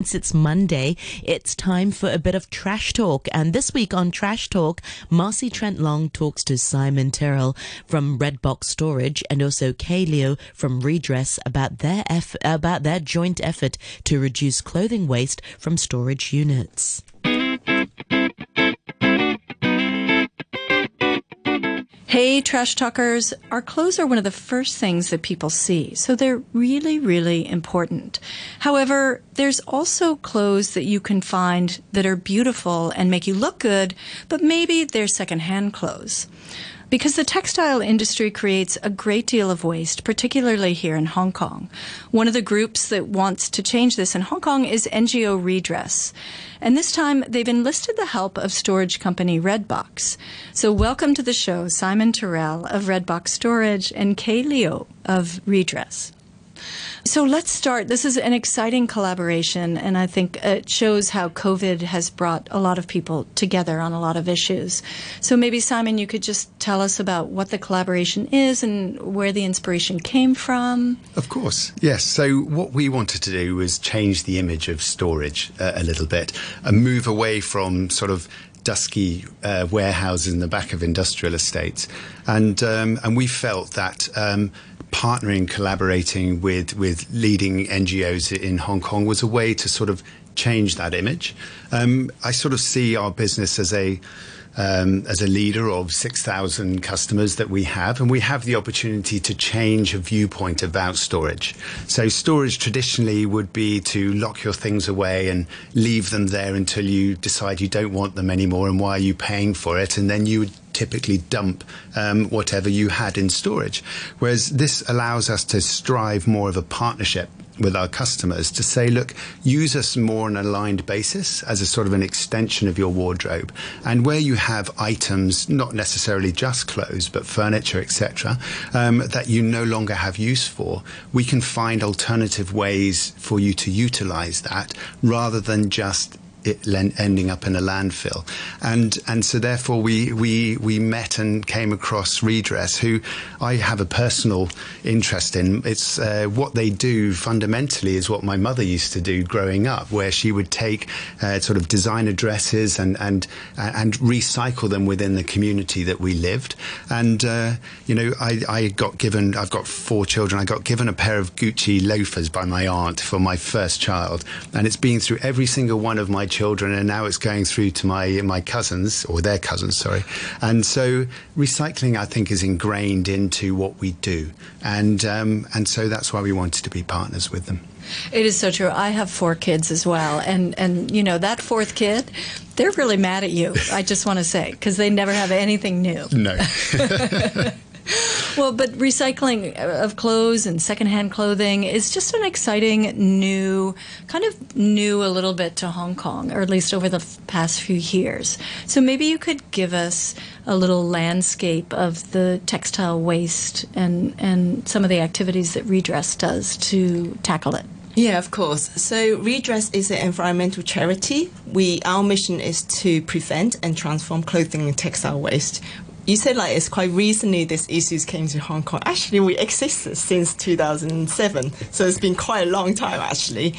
Since it's Monday. It's time for a bit of trash talk. And this week on Trash Talk, Marcy Trent Long talks to Simon Tyrell from Redbox Storage and also Kay Liu from Redress about their eff- about their joint effort to reduce clothing waste from storage units. Hey, trash talkers. Our clothes are one of the first things that people see, so they're really, really important. However, there's also clothes that you can find that are beautiful and make you look good, but maybe they're secondhand clothes. Because the textile industry creates a great deal of waste, particularly here in Hong Kong. One of the groups that wants to change this in Hong Kong is NGO Redress. And this time they've enlisted the help of storage company Redbox. So welcome to the show, Simon Tyrell of Redbox Storage and Kay Liu of Redress. So let's start. This is an exciting collaboration, and I think it shows how COVID has brought a lot of people together on a lot of issues. So maybe, Simon, you could just tell us about what the collaboration is and where the inspiration came from. Of course, yes. So, what we wanted to do was change the image of storage uh, a little bit and move away from sort of dusky uh, warehouses in the back of industrial estates, and um, and we felt that. Um, partnering, collaborating with with leading NGOs in Hong Kong was a way to sort of change that image. Um, I sort of see our business as a um, as a leader of 6,000 customers that we have, and we have the opportunity to change a viewpoint about storage. So, storage traditionally would be to lock your things away and leave them there until you decide you don't want them anymore, and why are you paying for it? And then you would typically dump um, whatever you had in storage. Whereas this allows us to strive more of a partnership with our customers to say, look, use us more on an aligned basis as a sort of an extension of your wardrobe. And where you have items, not necessarily just clothes, but furniture, etc., um, that you no longer have use for, we can find alternative ways for you to utilize that rather than just it ending up in a landfill. And and so therefore we we we met and came across Redress, who I have a personal interest in. It's uh, what they do fundamentally is what my mother used to do growing up, where she would take uh, sort of designer dresses and and and recycle them within the community that we lived. And uh, you know, I, I got given I've got four children. I got given a pair of Gucci loafers by my aunt for my first child, and it's been through every single one of my children, and now it's going through to my my cousins or their cousins, sorry. And so recycling, I think, is ingrained into what we do, and um, and so that's why we wanted to be partners with them. It is so true. I have four kids as well, and and you know that fourth kid, they're really mad at you. I just want to say because they never have anything new. No. well, but recycling of clothes and secondhand clothing is just an exciting new, kind of new a little bit to Hong Kong, or at least over the past few years. So maybe you could give us a little landscape of the textile waste and, and some of the activities that Redress does to tackle it. Yeah, of course. So Redress is an environmental charity. We our mission is to prevent and transform clothing and textile waste you said like it's quite recently these issues came to Hong Kong. Actually, we existed since 2007, so it's been quite a long time actually.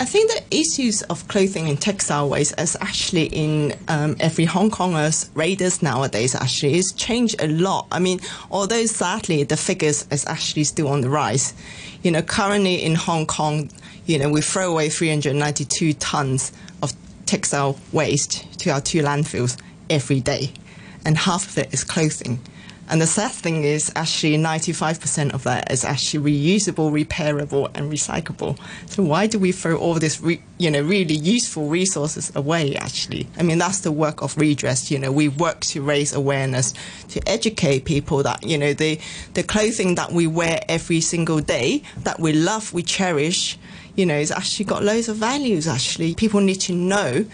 I think the issues of clothing and textile waste is actually in um, every Hong Konger's radars nowadays. Actually, it's changed a lot. I mean, although sadly the figures is actually still on the rise. You know, currently in Hong Kong, you know, we throw away 392 tons of textile waste to our two landfills every day and half of it is clothing. And the sad thing is, actually, 95% of that is actually reusable, repairable, and recyclable. So why do we throw all this, re, you know, really useful resources away? Actually, I mean, that's the work of redress. You know, we work to raise awareness, to educate people that you know the the clothing that we wear every single day, that we love, we cherish, you know, it's actually got loads of values. Actually, people need to know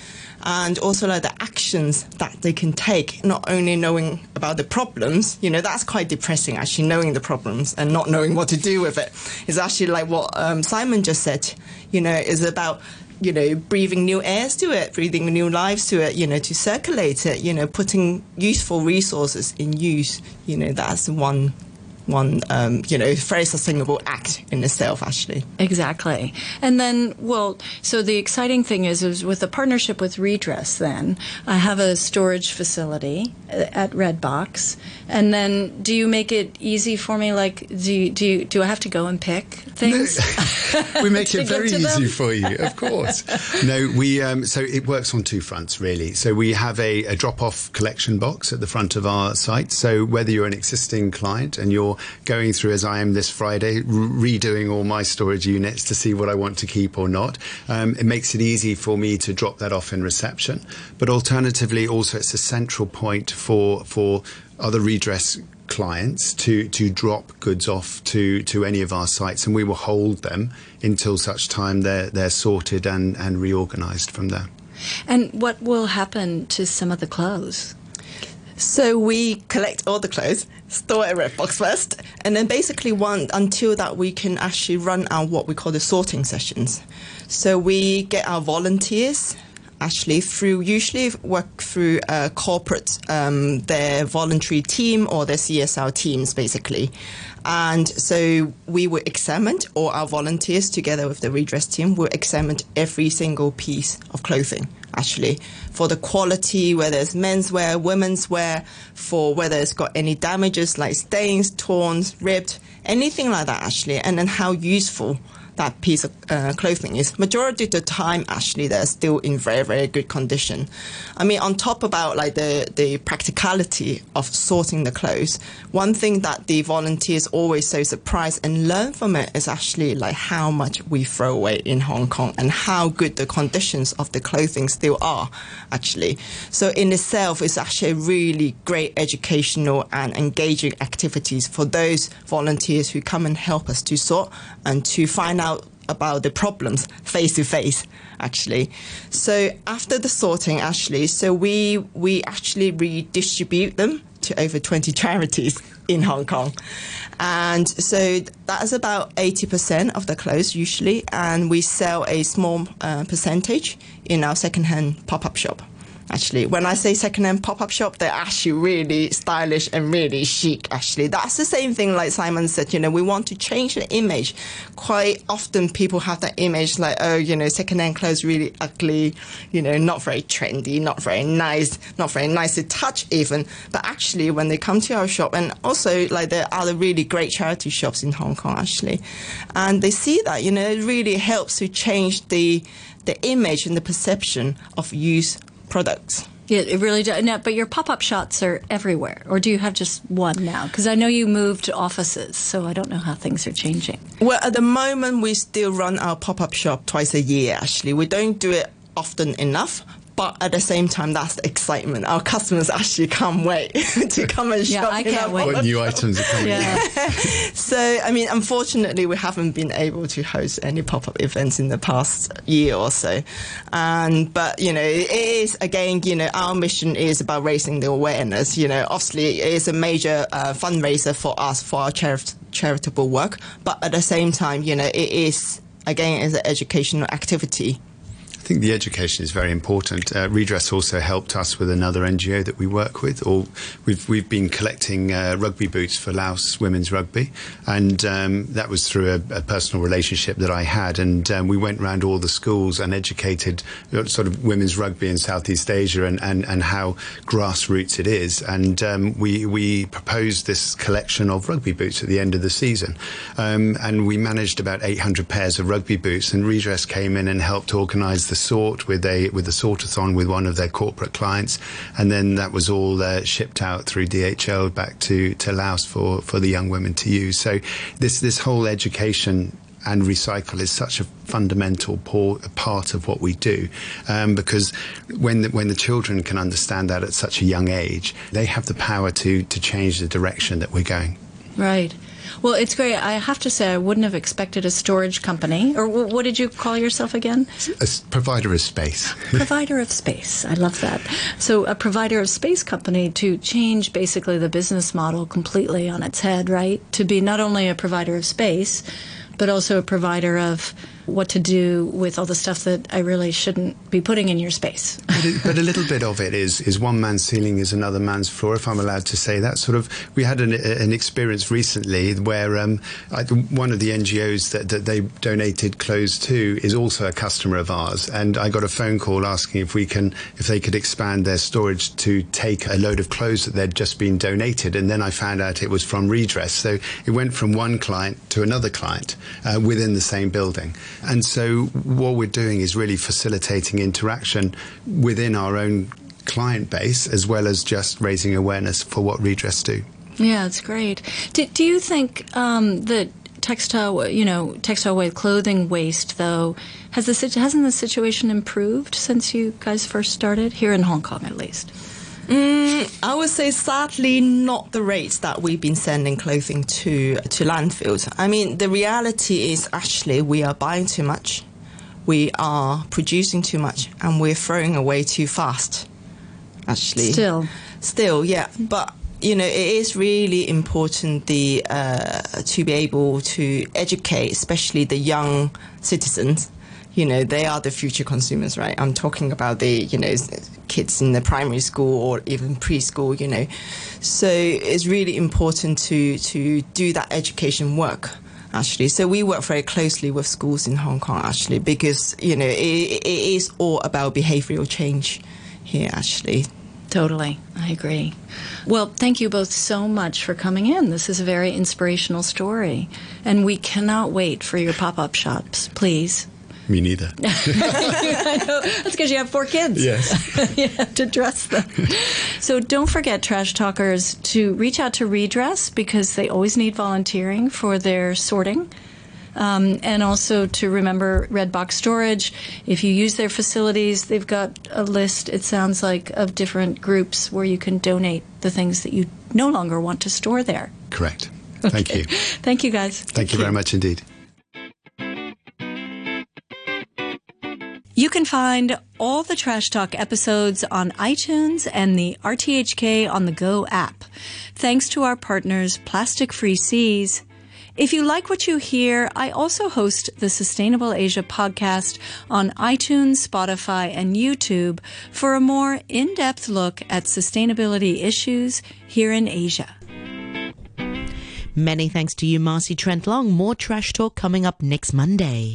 and also like the actions that they can take, not only knowing about the problems, you know, that's quite depressing actually, knowing the problems and not knowing what to do with it. It's actually like what um, Simon just said, you know, is about you know, breathing new airs to it, breathing new lives to it, you know, to circulate it, you know, putting useful resources in use, you know, that's one one, um, you know, very sustainable act in itself, actually. Exactly. And then, well, so the exciting thing is, is with the partnership with Redress, then, I have a storage facility at Redbox. And then, do you make it easy for me? Like, do you, do you, do I have to go and pick things? we make it very easy them? for you, of course. no, we um, so it works on two fronts really. So we have a, a drop-off collection box at the front of our site. So whether you're an existing client and you're going through, as I am this Friday, re- redoing all my storage units to see what I want to keep or not, um, it makes it easy for me to drop that off in reception. But alternatively, also it's a central point for for other redress clients to to drop goods off to to any of our sites and we will hold them until such time they're they're sorted and and reorganized from there And what will happen to some of the clothes? So we collect all the clothes, store it at Redbox first, and then basically one until that we can actually run our what we call the sorting sessions. So we get our volunteers actually through usually work through uh, corporate um, their voluntary team or their CSR teams basically. And so we will examine, or our volunteers together with the redress team will examine every single piece of clothing actually for the quality, whether it's menswear, women's wear, for whether it's got any damages like stains, torn, ripped, anything like that actually, and then how useful that piece of uh, clothing is. Majority of the time, actually, they're still in very, very good condition. I mean, on top about like the, the practicality of sorting the clothes, one thing that the volunteers always so surprised and learn from it is actually like how much we throw away in Hong Kong and how good the conditions of the clothing still are, actually. So in itself, it's actually a really great educational and engaging activities for those volunteers who come and help us to sort and to find out about the problems face to face actually. So after the sorting actually so we we actually redistribute them to over 20 charities in Hong Kong. And so that is about 80% of the clothes usually and we sell a small uh, percentage in our second-hand pop-up shop actually. When I say second-hand pop-up shop, they're actually really stylish and really chic, actually. That's the same thing like Simon said, you know, we want to change the image. Quite often people have that image like, oh, you know, second-hand clothes really ugly, you know, not very trendy, not very nice, not very nice to touch even. But actually, when they come to our shop, and also like there are other really great charity shops in Hong Kong, actually, and they see that, you know, it really helps to change the the image and the perception of used products. Yeah, it really does. Now, but your pop-up shops are everywhere, or do you have just one now? Because I know you moved offices, so I don't know how things are changing. Well, at the moment, we still run our pop up shop twice a year, actually. We don't do it often enough. But at the same time, that's the excitement. Our customers actually can't wait to come and Yeah, shop. I in can't wait. what new items are coming Yeah. So, I mean, unfortunately, we haven't been able to host any pop-up events in the past year or so. And, but, you know, it is, again, you know, our mission is about raising the awareness. You know, obviously, it is a major uh, fundraiser for us for our charit- charitable work. But at the same time, you know, it is, again, is an educational activity. I think the education is very important. Uh, Redress also helped us with another NGO that we work with. Or we've we've been collecting uh, rugby boots for Laos women's rugby, and um, that was through a, a personal relationship that I had. And um, we went around all the schools and educated uh, sort of women's rugby in Southeast Asia and, and, and how grassroots it is. And um, we we proposed this collection of rugby boots at the end of the season, um, and we managed about 800 pairs of rugby boots. And Redress came in and helped organise the sort with a with a sortathon with one of their corporate clients, and then that was all uh, shipped out through DHL back to, to Laos for, for the young women to use. So this this whole education and recycle is such a fundamental part of what we do um, because when the, when the children can understand that at such a young age, they have the power to to change the direction that we're going. Right. Well, it's great. I have to say, I wouldn't have expected a storage company, or wh- what did you call yourself again? A s- provider of space. provider of space. I love that. So, a provider of space company to change basically the business model completely on its head, right? To be not only a provider of space, but also a provider of what to do with all the stuff that I really shouldn't be putting in your space. but, it, but, a little bit of it is is one man's ceiling is another man's floor, if I'm allowed to say that. Sort of, we had an, an experience recently where um, I, one of the NGOs that, that they donated clothes to is also a customer of ours, and I got a phone call asking if we can if they could expand their storage to take a load of clothes that they'd just been donated, and then I found out it was from Redress, so it went from one client to another client uh, within the same building, and so what we're doing is really facilitating interaction within our own client base as well as just raising awareness for what redress do. Yeah, it's great. Do, do you think um, that textile, you know, textile waste, clothing waste, though, has the hasn't the situation improved since you guys first started here in Hong Kong, at least? Mm, I would say sadly not the rates that we've been sending clothing to to landfills. I mean, the reality is actually we are buying too much, we are producing too much, and we're throwing away too fast. Actually, still, still, yeah, but you know, it is really important the uh, to be able to educate, especially the young citizens. You know, they are the future consumers, right? I'm talking about the you know kids in the primary school or even preschool. You know, so it's really important to to do that education work actually. So we work very closely with schools in Hong Kong actually because you know it, it is all about behavioral change here actually. Totally. I agree. Well, thank you both so much for coming in. This is a very inspirational story. And we cannot wait for your pop up shops. Please. Me neither. That's because you have four kids. Yes. you have to dress them. So don't forget, Trash Talkers, to reach out to Redress because they always need volunteering for their sorting. Um, and also to remember Red Box Storage. If you use their facilities, they've got a list, it sounds like, of different groups where you can donate the things that you no longer want to store there. Correct. Thank you. Thank you, guys. Thank, Thank you very much indeed. You can find all the Trash Talk episodes on iTunes and the RTHK on the Go app. Thanks to our partners, Plastic Free Seas, if you like what you hear, I also host the Sustainable Asia podcast on iTunes, Spotify, and YouTube for a more in depth look at sustainability issues here in Asia. Many thanks to you, Marcy Trent Long. More trash talk coming up next Monday.